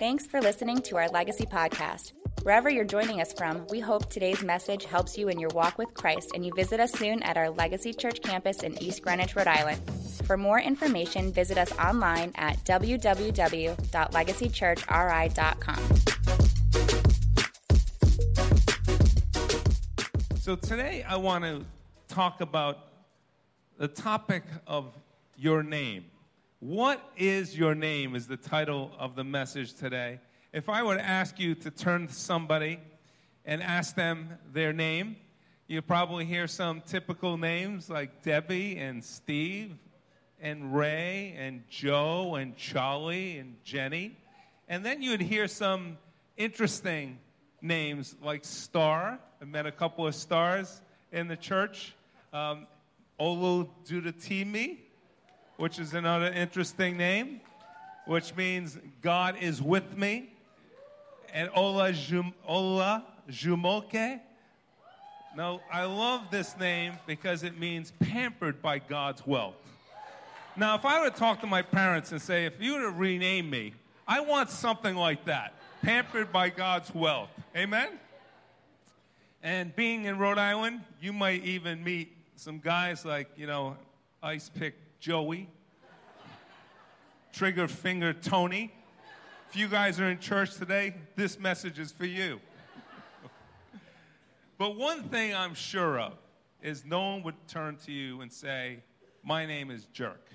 Thanks for listening to our Legacy podcast. Wherever you're joining us from, we hope today's message helps you in your walk with Christ and you visit us soon at our Legacy Church campus in East Greenwich, Rhode Island. For more information, visit us online at www.legacychurchri.com. So today I want to talk about the topic of your name. What is your name is the title of the message today. If I were to ask you to turn to somebody and ask them their name, you probably hear some typical names like Debbie and Steve and Ray and Joe and Charlie and Jenny. And then you'd hear some interesting names like Star. I met a couple of stars in the church. Um, Olu Dudatimi, which is another interesting name, which means God is with me. And Ola, Jum, Ola Jumoke. Now, I love this name because it means pampered by God's wealth. Now, if I were to talk to my parents and say, if you were to rename me, I want something like that pampered by God's wealth. Amen? And being in Rhode Island, you might even meet some guys like, you know, Ice Pick Joey, Trigger Finger Tony. If you guys are in church today, this message is for you. but one thing I'm sure of is no one would turn to you and say, My name is Jerk.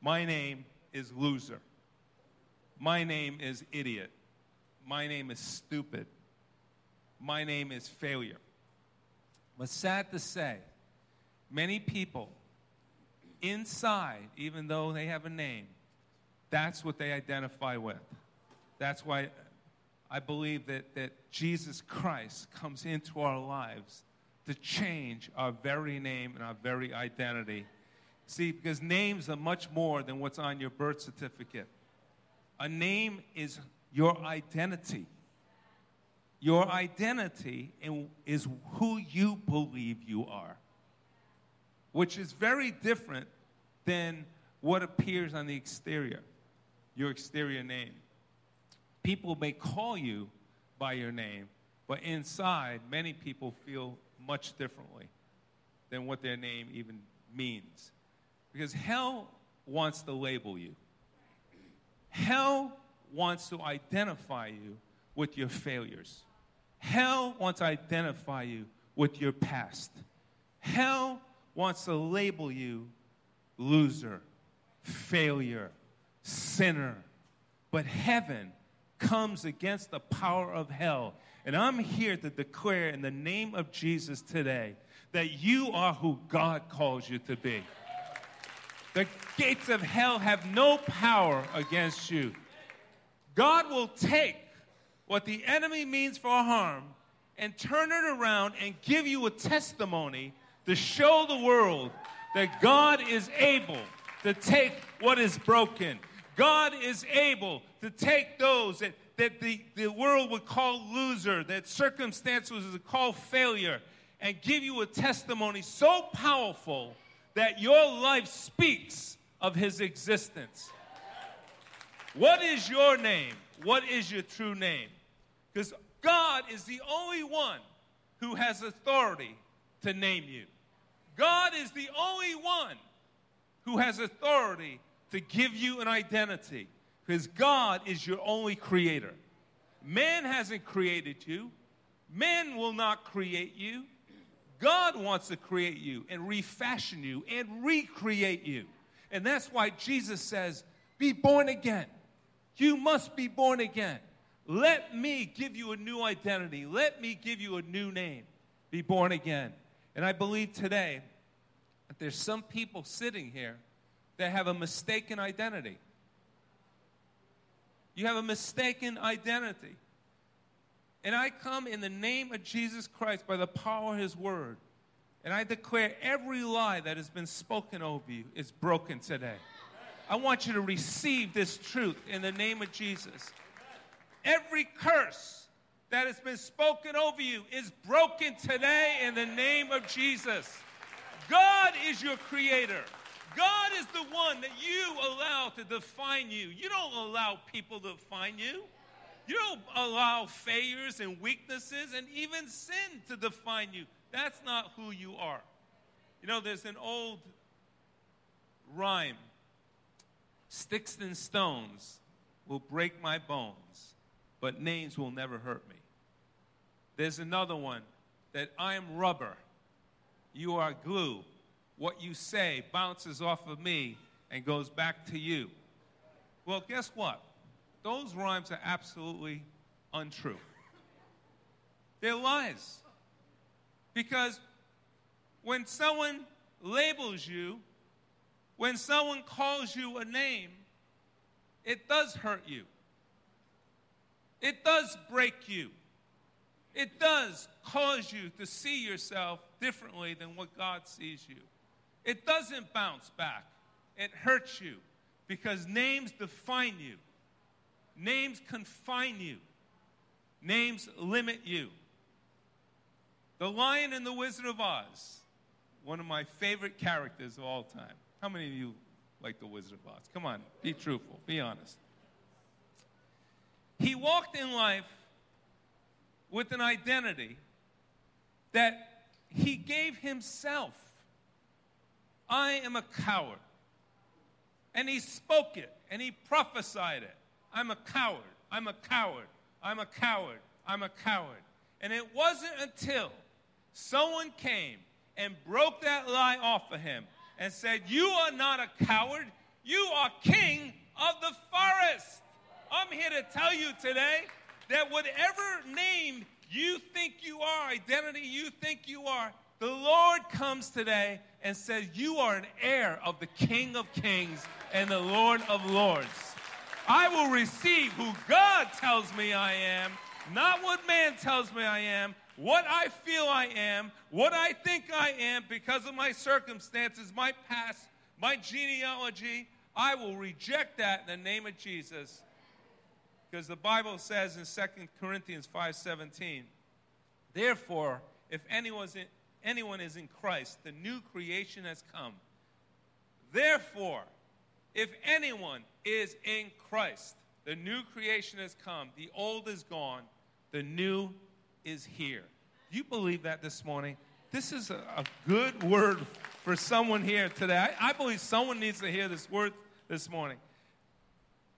My name is Loser. My name is Idiot. My name is Stupid. My name is Failure. But sad to say, many people inside, even though they have a name, that's what they identify with. That's why I believe that, that Jesus Christ comes into our lives to change our very name and our very identity. See, because names are much more than what's on your birth certificate. A name is your identity. Your identity is who you believe you are, which is very different than what appears on the exterior, your exterior name. People may call you by your name, but inside, many people feel much differently than what their name even means. Because hell wants to label you, hell wants to identify you with your failures. Hell wants to identify you with your past. Hell wants to label you loser, failure, sinner. But heaven comes against the power of hell. And I'm here to declare in the name of Jesus today that you are who God calls you to be. The gates of hell have no power against you. God will take what the enemy means for harm and turn it around and give you a testimony to show the world that God is able to take what is broken. God is able to take those that, that the, the world would call loser, that circumstances would call failure, and give you a testimony so powerful that your life speaks of his existence. What is your name? What is your true name? Because God is the only one who has authority to name you. God is the only one who has authority to give you an identity because God is your only creator. Man hasn't created you, man will not create you. God wants to create you and refashion you and recreate you. And that's why Jesus says, Be born again. You must be born again. Let me give you a new identity. Let me give you a new name. Be born again. And I believe today that there's some people sitting here that have a mistaken identity. You have a mistaken identity. And I come in the name of Jesus Christ by the power of his word. And I declare every lie that has been spoken over you is broken today. I want you to receive this truth in the name of Jesus. Every curse that has been spoken over you is broken today in the name of Jesus. God is your creator. God is the one that you allow to define you. You don't allow people to define you. You don't allow failures and weaknesses and even sin to define you. That's not who you are. You know, there's an old rhyme Sticks and stones will break my bones, but names will never hurt me. There's another one that I am rubber, you are glue. What you say bounces off of me and goes back to you. Well, guess what? Those rhymes are absolutely untrue. They're lies. Because when someone labels you, when someone calls you a name, it does hurt you. It does break you. It does cause you to see yourself differently than what God sees you. It doesn't bounce back, it hurts you because names define you, names confine you, names limit you. The Lion and the Wizard of Oz, one of my favorite characters of all time. How many of you like the Wizard of Oz? Come on, be truthful, be honest. He walked in life with an identity that he gave himself. I am a coward. And he spoke it and he prophesied it. I'm a coward. I'm a coward. I'm a coward. I'm a coward. And it wasn't until someone came and broke that lie off of him and said, You are not a coward, you are king of the forest. I'm here to tell you today that whatever name you think you are, identity you think you are, the Lord comes today and says, You are an heir of the King of Kings and the Lord of Lords. I will receive who God tells me I am, not what man tells me I am, what I feel I am, what I think I am because of my circumstances, my past, my genealogy, I will reject that in the name of Jesus. Because the Bible says in 2 Corinthians 5:17, therefore, if anyone's in, anyone is in Christ, the new creation has come. Therefore, if anyone is in Christ, the new creation has come. The old is gone, the new is here. Do you believe that this morning? This is a, a good word for someone here today. I, I believe someone needs to hear this word this morning.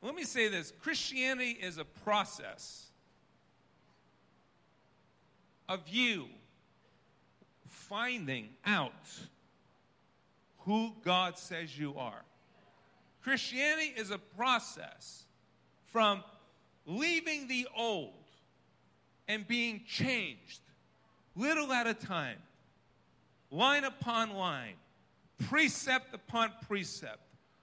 Let me say this Christianity is a process of you finding out who God says you are. Christianity is a process from leaving the old and being changed little at a time, line upon line, precept upon precept.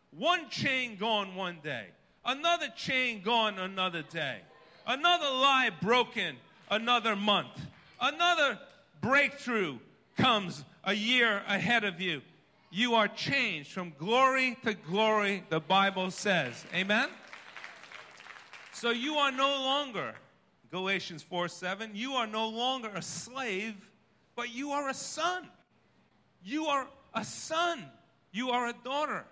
One chain gone one day, another chain gone another day, another lie broken another month, another breakthrough comes a year ahead of you. You are changed from glory to glory, the Bible says. Amen? So you are no longer Galatians 4 7, you are no longer a slave, but you are a son. You are a son. You are a daughter.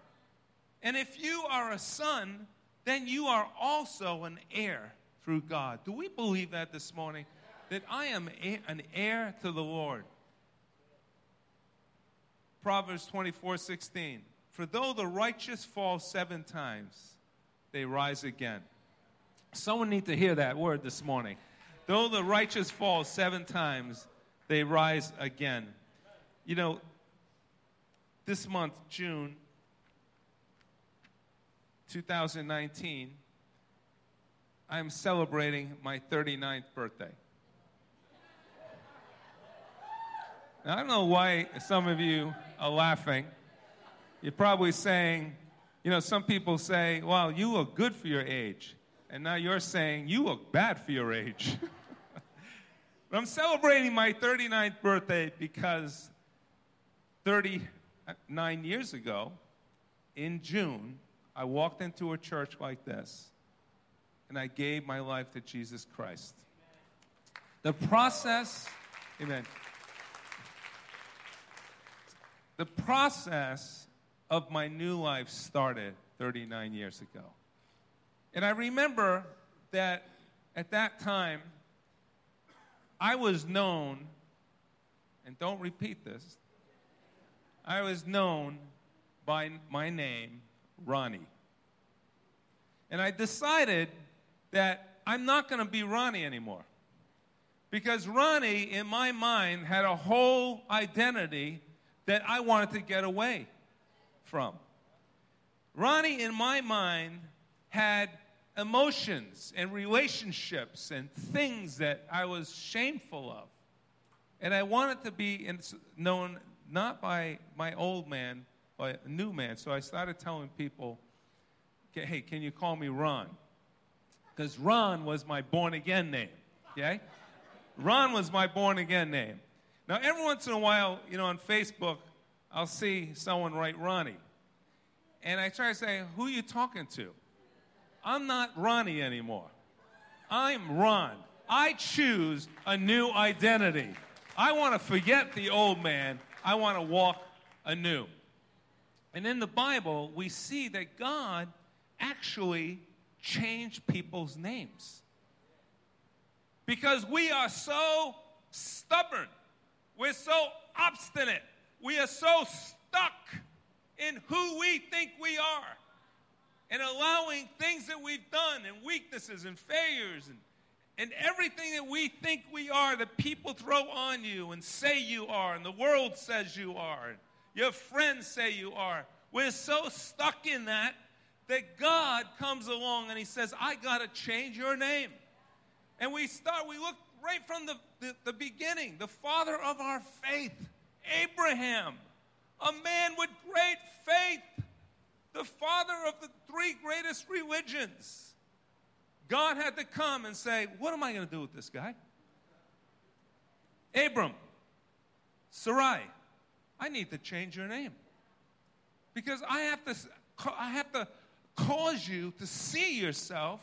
And if you are a son, then you are also an heir through God. Do we believe that this morning? That I am an heir to the Lord. Proverbs 24 16. For though the righteous fall seven times, they rise again. Someone need to hear that word this morning. Though the righteous fall seven times, they rise again. You know, this month, June 2019, I'm celebrating my 39th birthday. Now, I don't know why some of you are laughing. You're probably saying, you know, some people say, well, you look good for your age. And now you're saying you look bad for your age. but I'm celebrating my 39th birthday because 39 years ago, in June, I walked into a church like this and I gave my life to Jesus Christ. The process, amen. The process of my new life started 39 years ago. And I remember that at that time, I was known, and don't repeat this, I was known by my name, Ronnie. And I decided that I'm not going to be Ronnie anymore. Because Ronnie, in my mind, had a whole identity that I wanted to get away from. Ronnie, in my mind, had emotions and relationships and things that I was shameful of. And I wanted to be known not by my old man, a new man. So I started telling people, hey, can you call me Ron? Because Ron was my born again name, okay? Ron was my born again name. Now, every once in a while, you know, on Facebook, I'll see someone write Ronnie. And I try to say, who are you talking to? I'm not Ronnie anymore. I'm Ron. I choose a new identity. I want to forget the old man. I want to walk anew. And in the Bible, we see that God actually changed people's names because we are so stubborn. We're so obstinate. We are so stuck in who we think we are and allowing things that we've done and weaknesses and failures and, and everything that we think we are that people throw on you and say you are and the world says you are your friends say you are. We're so stuck in that that God comes along and He says, I got to change your name. And we start, we look right from the, the, the, beginning, the father of our faith, Abraham, a man with great faith, the father of the three greatest religions. God had to come and say, What am I going to do with this guy? Abram, Sarai, I need to change your name. Because I have to, I have to cause you to see yourself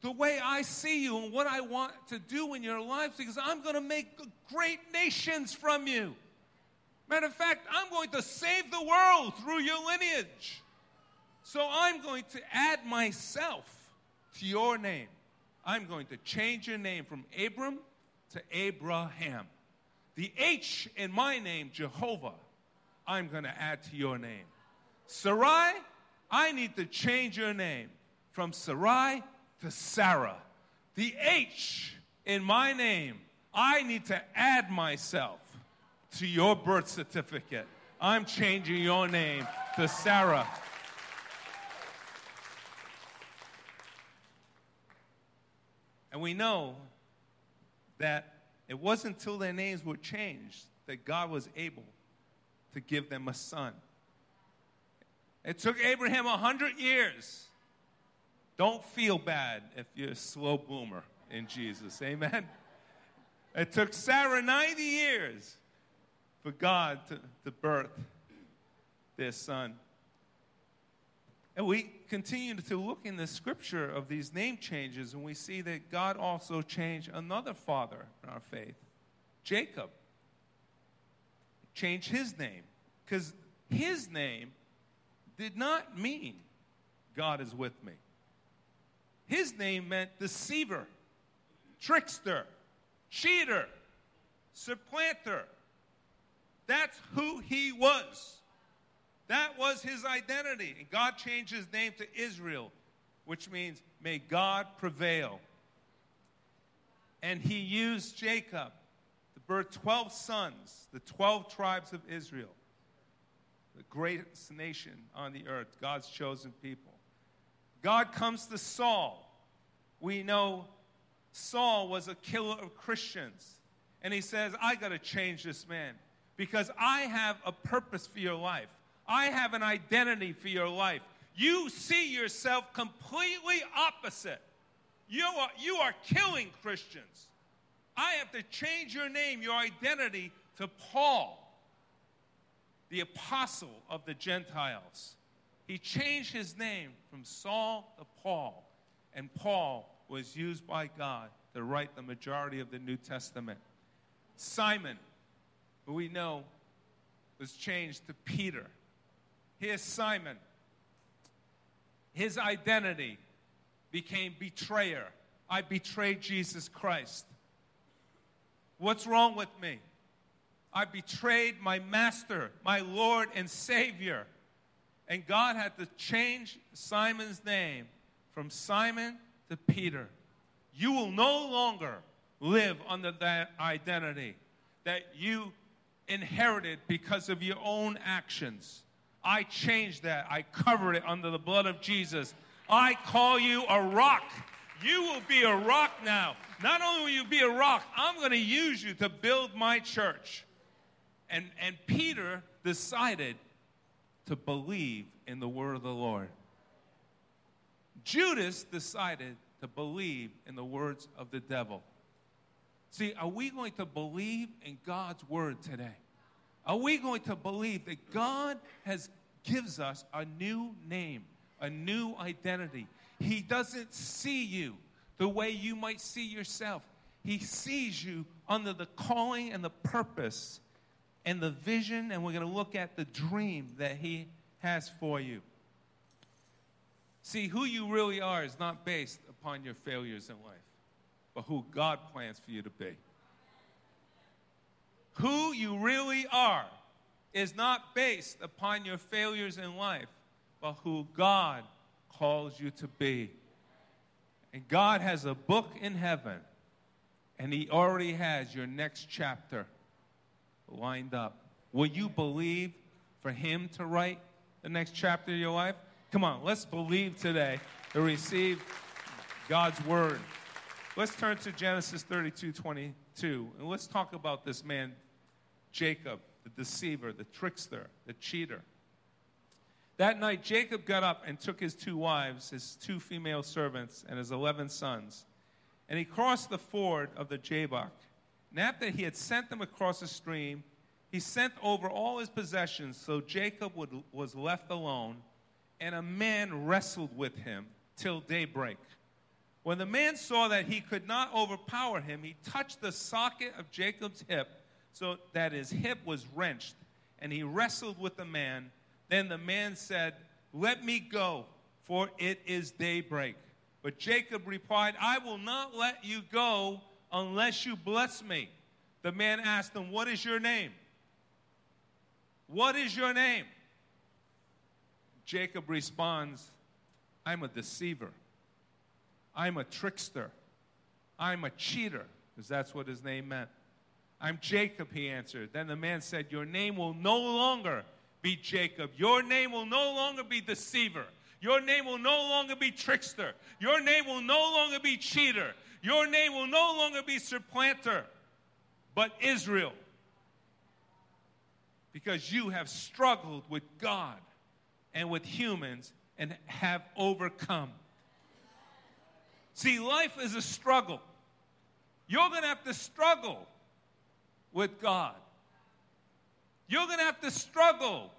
the way I see you and what I want to do in your lives because I'm going to make great nations from you. Matter of fact, I'm going to save the world through your lineage. So I'm going to add myself to your name. I'm going to change your name from Abram to Abraham. The H in my name, Jehovah, I'm going to add to your name. Sarai, I need to change your name from Sarai to Sarah. The H in my name, I need to add myself to your birth certificate. I'm changing your name to Sarah. And we know that it wasn't until their names were changed that God was able to give them a son. It took Abraham a hundred years don't feel bad if you're a slow boomer in Jesus. Amen. It took Sarah 90 years for God to, to birth their son. And we continue to look in the scripture of these name changes, and we see that God also changed another father in our faith, Jacob. Changed his name because his name did not mean God is with me. His name meant deceiver, trickster, cheater, supplanter. That's who he was. That was his identity. And God changed his name to Israel, which means, may God prevail. And he used Jacob to birth 12 sons, the 12 tribes of Israel, the greatest nation on the earth, God's chosen people. God comes to Saul. We know Saul was a killer of Christians. And he says, I got to change this man because I have a purpose for your life. I have an identity for your life. You see yourself completely opposite. You are, you are killing Christians. I have to change your name, your identity, to Paul, the apostle of the Gentiles. He changed his name from Saul to Paul, and Paul was used by God to write the majority of the New Testament. Simon, who we know was changed to Peter. Here's Simon. His identity became betrayer. I betrayed Jesus Christ. What's wrong with me? I betrayed my master, my Lord and Savior. And God had to change Simon's name from Simon to Peter. You will no longer live under that identity that you inherited because of your own actions. I changed that. I covered it under the blood of Jesus. I call you a rock. You will be a rock now. Not only will you be a rock, I'm going to use you to build my church. And, and Peter decided to believe in the word of the Lord. Judas decided to believe in the words of the devil. See, are we going to believe in God's word today? Are we going to believe that God has gives us a new name, a new identity? He doesn't see you the way you might see yourself. He sees you under the calling and the purpose and the vision, and we're going to look at the dream that He has for you. See, who you really are is not based upon your failures in life, but who God plans for you to be. Who you really are is not based upon your failures in life, but who God calls you to be. And God has a book in heaven, and He already has your next chapter lined up. Will you believe for Him to write the next chapter of your life? Come on, let's believe today to receive God's word. Let's turn to Genesis 32 22, and let's talk about this man, Jacob, the deceiver, the trickster, the cheater. That night, Jacob got up and took his two wives, his two female servants, and his eleven sons, and he crossed the ford of the Jabbok. And after he had sent them across the stream, he sent over all his possessions, so Jacob would, was left alone, and a man wrestled with him till daybreak. When the man saw that he could not overpower him, he touched the socket of Jacob's hip so that his hip was wrenched, and he wrestled with the man. Then the man said, Let me go, for it is daybreak. But Jacob replied, I will not let you go unless you bless me. The man asked him, What is your name? What is your name? Jacob responds, I'm a deceiver. I'm a trickster. I'm a cheater, because that's what his name meant. I'm Jacob, he answered. Then the man said, Your name will no longer be Jacob. Your name will no longer be deceiver. Your name will no longer be trickster. Your name will no longer be cheater. Your name will no longer be supplanter, but Israel. Because you have struggled with God and with humans and have overcome. See, life is a struggle. You're going to have to struggle with God. You're going to have to struggle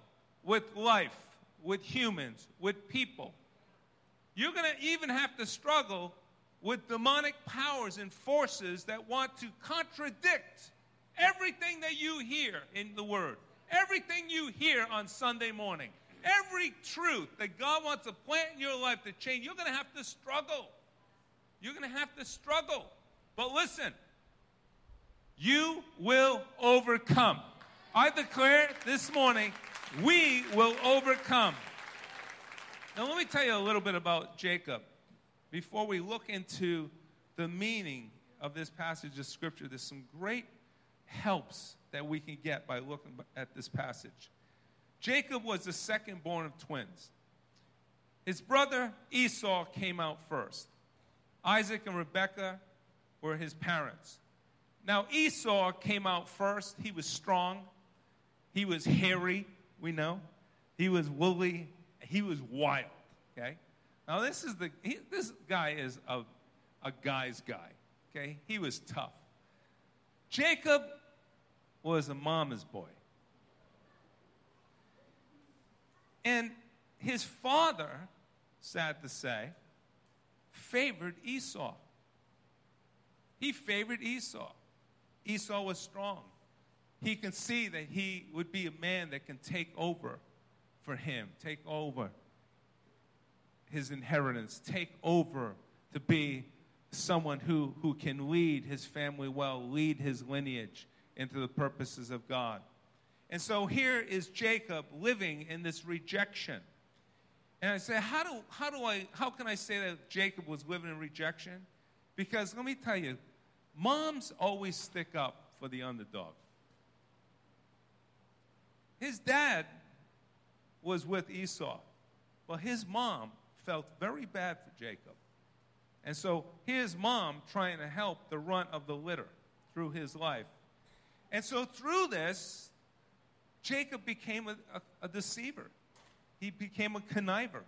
with life, with humans, with people. You're going to even have to struggle with demonic powers and forces that want to contradict everything that you hear in the Word, everything you hear on Sunday morning, every truth that God wants to plant in your life to change. You're going to have to struggle. You're going to have to struggle. But listen, you will overcome. I declare this morning, we will overcome. Now, let me tell you a little bit about Jacob before we look into the meaning of this passage of Scripture. There's some great helps that we can get by looking at this passage. Jacob was the second born of twins. His brother Esau came out first. Isaac and Rebekah were his parents. Now, Esau came out first. He was strong. He was hairy, we know. He was woolly. He was wild, okay? Now, this is the, he, this guy is a, a guy's guy, okay? He was tough. Jacob was a mama's boy. And his father, sad to say, favored Esau. He favored Esau. Esau was strong. He can see that he would be a man that can take over for him, take over his inheritance, take over to be someone who, who can lead his family well, lead his lineage into the purposes of God. And so here is Jacob living in this rejection. And I say, how do, how do I, how can I say that Jacob was living in rejection? Because let me tell you, moms always stick up for the underdog. His dad was with Esau, but his mom felt very bad for Jacob. And so his mom trying to help the runt of the litter through his life. And so through this, Jacob became a, a, a deceiver. He became a conniver.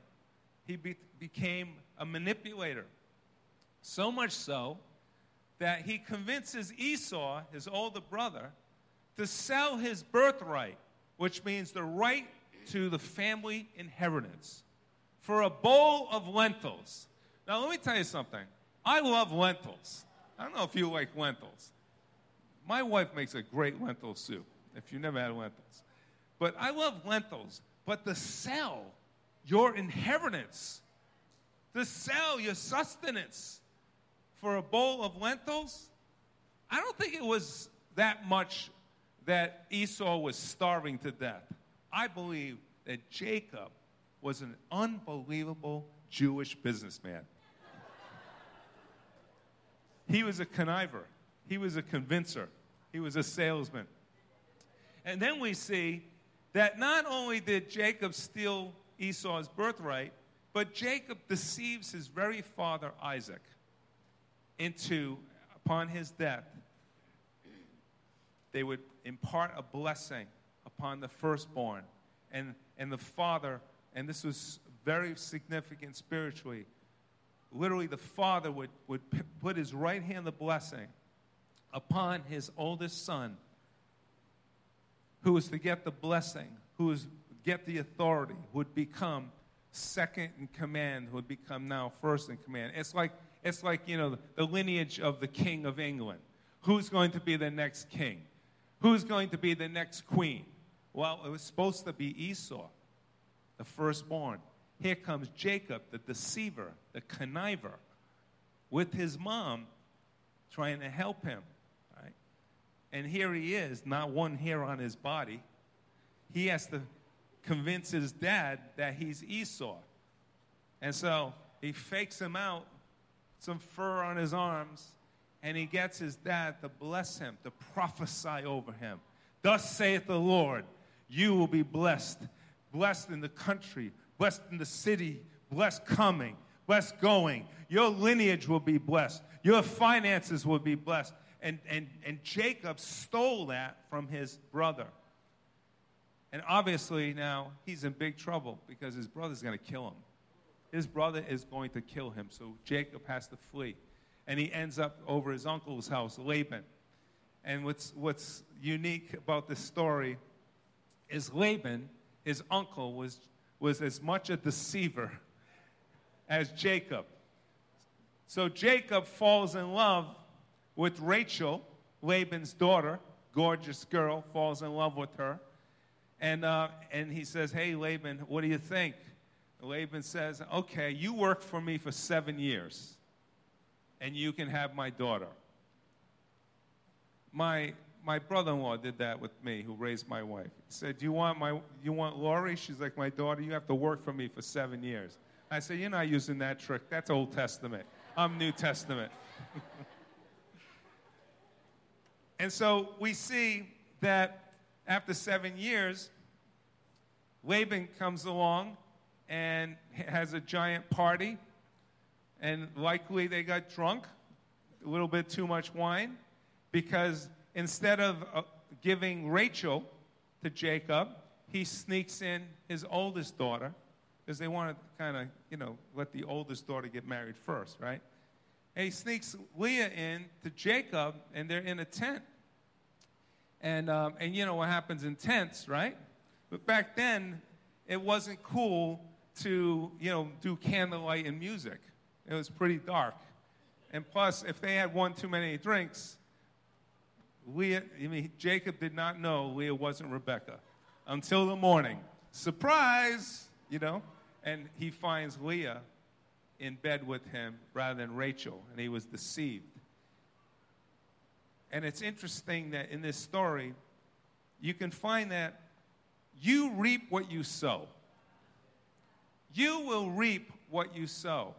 He be, became a manipulator. So much so that he convinces Esau, his older brother, to sell his birthright, which means the right to the family inheritance, for a bowl of lentils. Now, let me tell you something. I love lentils. I don't know if you like lentils. My wife makes a great lentil soup, if you never had lentils. But I love lentils. But to sell your inheritance, to sell your sustenance for a bowl of lentils, I don't think it was that much that Esau was starving to death. I believe that Jacob was an unbelievable Jewish businessman. he was a conniver, he was a convincer, he was a salesman. And then we see that not only did Jacob steal Esau's birthright, but Jacob deceives his very father Isaac into, upon his death, they would impart a blessing upon the firstborn. And, and the father, and this was very significant spiritually, literally the father would, would put his right hand the blessing upon his oldest son who was to get the blessing, who was get the authority, who would become second in command, who would become now first in command. It's like it's like you know the lineage of the king of England. Who's going to be the next king? Who's going to be the next queen? Well, it was supposed to be Esau, the firstborn. Here comes Jacob, the deceiver, the conniver, with his mom trying to help him. Right? And here he is, not one hair on his body. He has to convince his dad that he's Esau. And so he fakes him out, some fur on his arms, and he gets his dad to bless him, to prophesy over him. Thus saith the Lord, you will be blessed, blessed in the country, blessed in the city, blessed coming, blessed going. Your lineage will be blessed, your finances will be blessed. And, and, and Jacob stole that from his brother. And obviously now he's in big trouble because his brother's going to kill him. His brother is going to kill him. So Jacob has to flee. And he ends up over his uncle's house, Laban. And what's, what's unique about this story is Laban, his uncle, was, was as much a deceiver as Jacob. So Jacob falls in love with Rachel, Laban's daughter, gorgeous girl, falls in love with her. And, uh, and he says, Hey, Laban, what do you think? Laban says, Okay, you worked for me for seven years, and you can have my daughter. My, my brother in law did that with me, who raised my wife. He said, Do you want, my, you want Lori? She's like my daughter. You have to work for me for seven years. I said, You're not using that trick. That's Old Testament. I'm New Testament. And so we see that after seven years, Laban comes along and has a giant party. And likely they got drunk, a little bit too much wine, because instead of uh, giving Rachel to Jacob, he sneaks in his oldest daughter, because they want to kind of, you know, let the oldest daughter get married first, right? And he sneaks Leah in to Jacob, and they're in a tent. And, um, and you know what happens in tents, right? But back then, it wasn't cool to, you know, do candlelight and music. It was pretty dark. And plus, if they had one too many drinks, Leah, I mean, Jacob did not know Leah wasn't Rebecca until the morning surprise, you know. And he finds Leah in bed with him rather than Rachel, and he was deceived. And it's interesting that in this story, you can find that you reap what you sow. You will reap what you sow.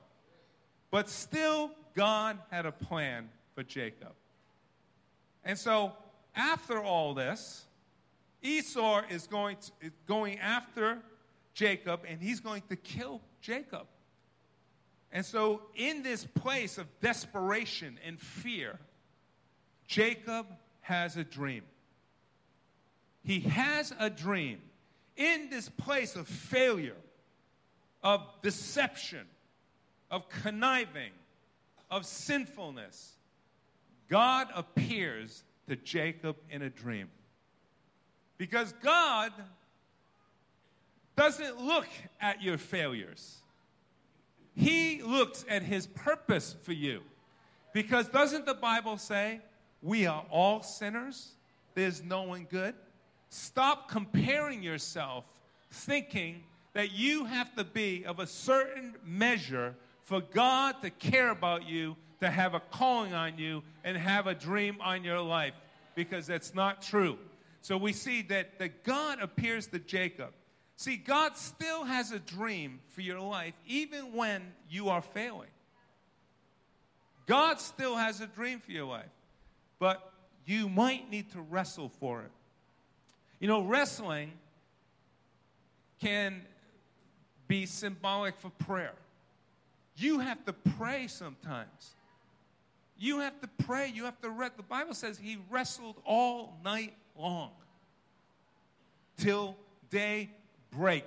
But still, God had a plan for Jacob. And so, after all this, Esau is going, to, going after Jacob and he's going to kill Jacob. And so, in this place of desperation and fear, Jacob has a dream. He has a dream in this place of failure, of deception, of conniving, of sinfulness. God appears to Jacob in a dream. Because God doesn't look at your failures. He looks at his purpose for you. Because doesn't the Bible say we are all sinners? There's no one good. Stop comparing yourself thinking that you have to be of a certain measure for God to care about you, to have a calling on you, and have a dream on your life, because that's not true. So we see that, that God appears to Jacob. See, God still has a dream for your life, even when you are failing. God still has a dream for your life, but you might need to wrestle for it. You know, wrestling can be symbolic for prayer. You have to pray sometimes. You have to pray. You have to read. The Bible says he wrestled all night long till day break.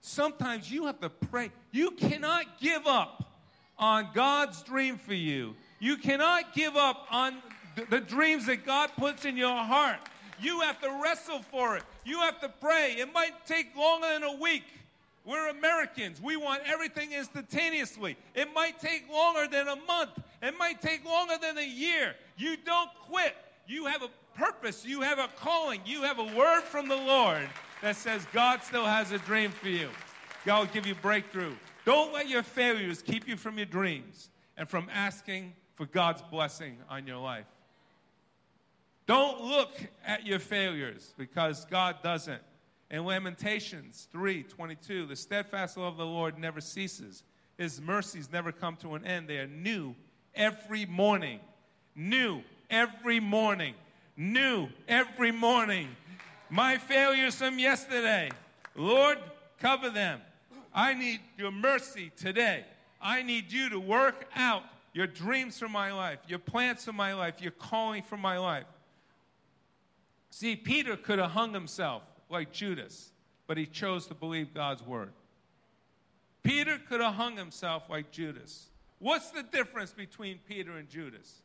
Sometimes you have to pray. You cannot give up on God's dream for you. You cannot give up on the dreams that God puts in your heart. You have to wrestle for it. You have to pray. It might take longer than a week. We're Americans. We want everything instantaneously. It might take longer than a month. It might take longer than a year. You don't quit. You have a purpose. You have a calling. You have a word from the Lord that says God still has a dream for you. God will give you breakthrough. Don't let your failures keep you from your dreams and from asking for God's blessing on your life. Don't look at your failures because God doesn't. In Lamentations 3 22, the steadfast love of the Lord never ceases. His mercies never come to an end. They are new every morning. New every morning. New every morning. My failures from yesterday, Lord, cover them. I need your mercy today. I need you to work out your dreams for my life, your plans for my life, your calling for my life. See, Peter could have hung himself like Judas, but he chose to believe God's word. Peter could have hung himself like Judas. What's the difference between Peter and Judas?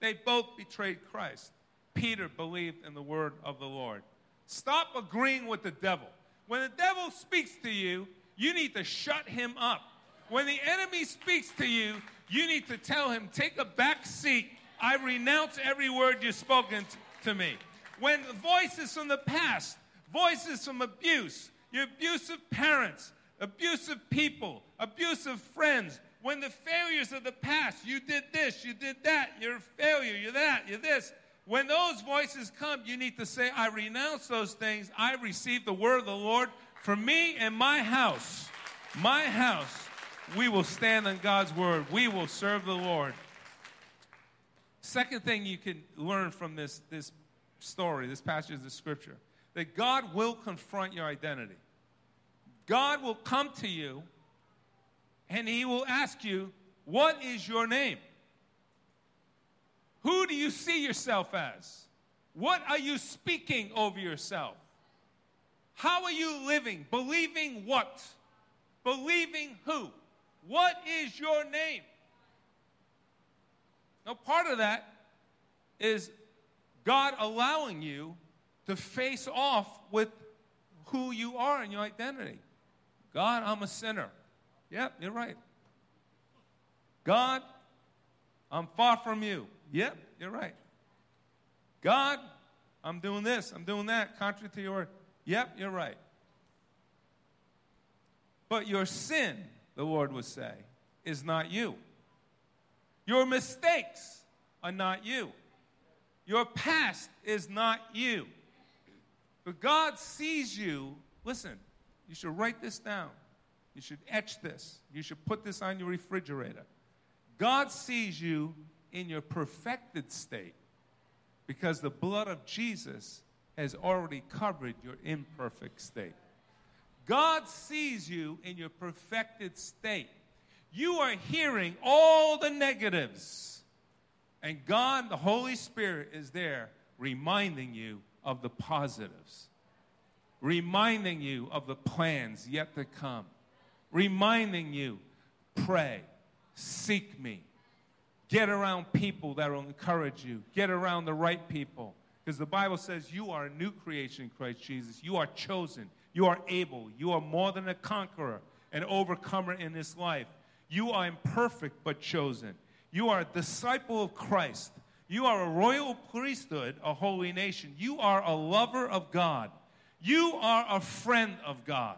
They both betrayed Christ. Peter believed in the word of the Lord. Stop agreeing with the devil. When the devil speaks to you, you need to shut him up. When the enemy speaks to you, you need to tell him, take a back seat. I renounce every word you've spoken to me. When voices from the past voices from abuse, your abusive parents, abusive people, abusive friends. When the failures of the past, you did this, you did that, you're a failure, you're that, you're this. When those voices come, you need to say, I renounce those things. I receive the word of the Lord. For me and my house, my house, we will stand on God's word. We will serve the Lord. Second thing you can learn from this, this story, this passage of scripture that God will confront your identity. God will come to you and he will ask you, What is your name? Who do you see yourself as? What are you speaking over yourself? How are you living? Believing what? Believing who? What is your name? Now, part of that is God allowing you to face off with who you are and your identity. God, I'm a sinner. Yep, you're right. God, I'm far from you. Yep, you're right. God, I'm doing this, I'm doing that, contrary to your. Yep, you're right. But your sin, the Lord would say, is not you. Your mistakes are not you. Your past is not you. But God sees you. Listen, you should write this down. You should etch this. You should put this on your refrigerator. God sees you in your perfected state because the blood of Jesus has already covered your imperfect state. God sees you in your perfected state. You are hearing all the negatives, and God, the Holy Spirit, is there reminding you of the positives, reminding you of the plans yet to come, reminding you pray, seek me, get around people that will encourage you, get around the right people. Because the Bible says you are a new creation in Christ Jesus. You are chosen. You are able. You are more than a conqueror, an overcomer in this life. You are imperfect but chosen. You are a disciple of Christ. You are a royal priesthood, a holy nation. You are a lover of God. You are a friend of God.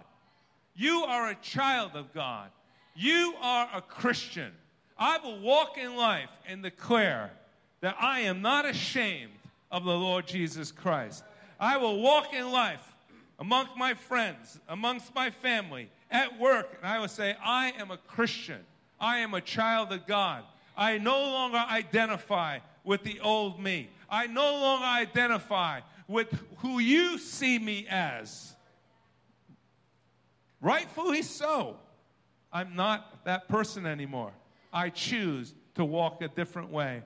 You are a child of God. You are a Christian. I will walk in life and declare that I am not ashamed of the Lord Jesus Christ. I will walk in life amongst my friends, amongst my family, at work, and I will say, I am a Christian. I am a child of God. I no longer identify with the old me. I no longer identify with who you see me as. Rightfully so. I'm not that person anymore. I choose to walk a different way.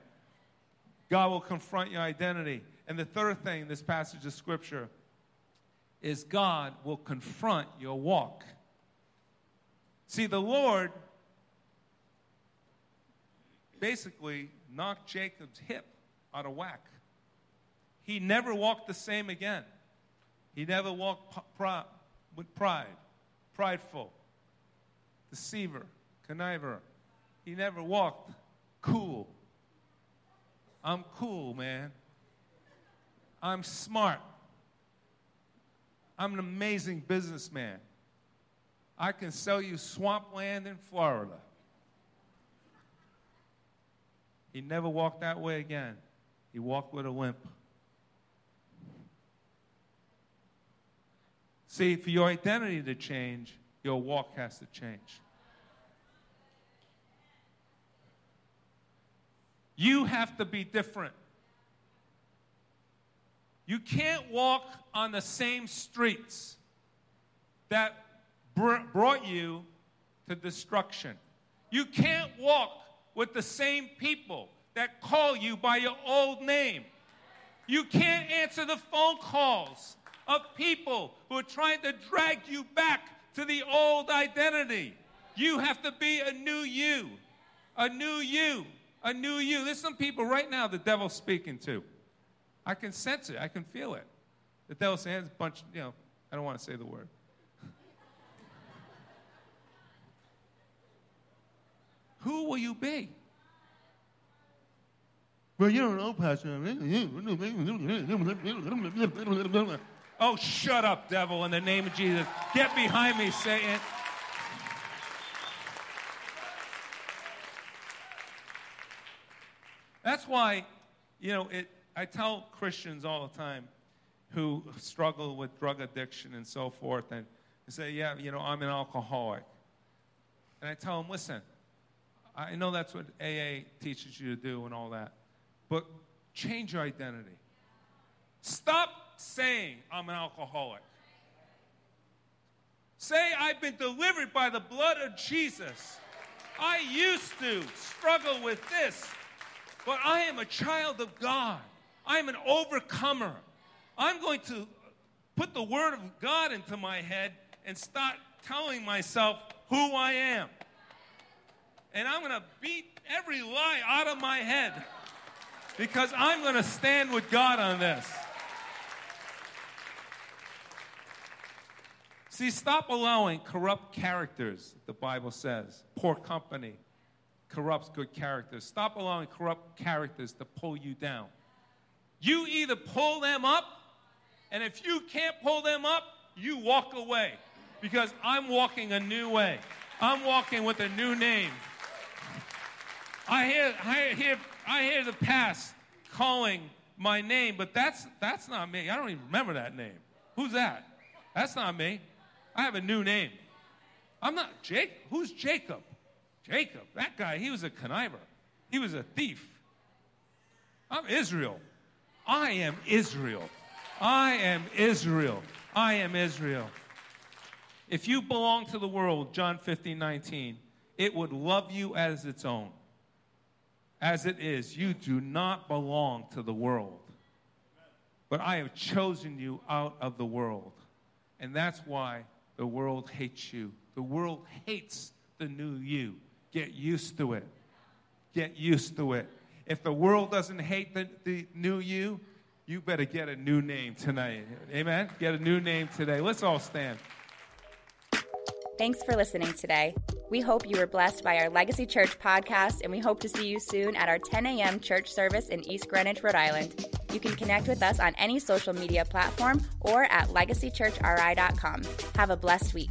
God will confront your identity. And the third thing in this passage of Scripture is God will confront your walk. See, the Lord basically knocked Jacob's hip out of whack. He never walked the same again. He never walked with pride, prideful, deceiver, conniver. He never walked cool. I'm cool, man. I'm smart. I'm an amazing businessman. I can sell you swampland in Florida. He never walked that way again. He walked with a limp. See, for your identity to change, your walk has to change. You have to be different. You can't walk on the same streets that br- brought you to destruction. You can't walk with the same people that call you by your old name. You can't answer the phone calls of people who are trying to drag you back to the old identity. You have to be a new you, a new you, a new you. There's some people right now the devil's speaking to. I can sense it. I can feel it. The devil a bunch, you know, I don't want to say the word. Who will you be? Well, you don't know, Pastor. Oh, shut up, devil, in the name of Jesus. Get behind me, Satan. That's why, you know, it, I tell Christians all the time who struggle with drug addiction and so forth, and say, Yeah, you know, I'm an alcoholic. And I tell them, Listen, I know that's what AA teaches you to do and all that, but change your identity. Stop saying, I'm an alcoholic. Say, I've been delivered by the blood of Jesus. I used to struggle with this, but I am a child of God. I'm an overcomer. I'm going to put the word of God into my head and start telling myself who I am. And I'm going to beat every lie out of my head because I'm going to stand with God on this. See, stop allowing corrupt characters, the Bible says. Poor company corrupts good characters. Stop allowing corrupt characters to pull you down. You either pull them up, and if you can't pull them up, you walk away. because I'm walking a new way. I'm walking with a new name. I hear, I hear, I hear the past calling my name, but that's, that's not me. I don't even remember that name. Who's that? That's not me. I have a new name. I'm not Jake. Who's Jacob? Jacob. That guy, he was a conniver. He was a thief. I'm Israel. I am Israel. I am Israel. I am Israel. If you belong to the world, John 15, 19, it would love you as its own. As it is, you do not belong to the world. But I have chosen you out of the world. And that's why the world hates you. The world hates the new you. Get used to it. Get used to it. If the world doesn't hate the, the new you, you better get a new name tonight. Amen? Get a new name today. Let's all stand. Thanks for listening today. We hope you were blessed by our Legacy Church podcast, and we hope to see you soon at our 10 a.m. church service in East Greenwich, Rhode Island. You can connect with us on any social media platform or at legacychurchri.com. Have a blessed week.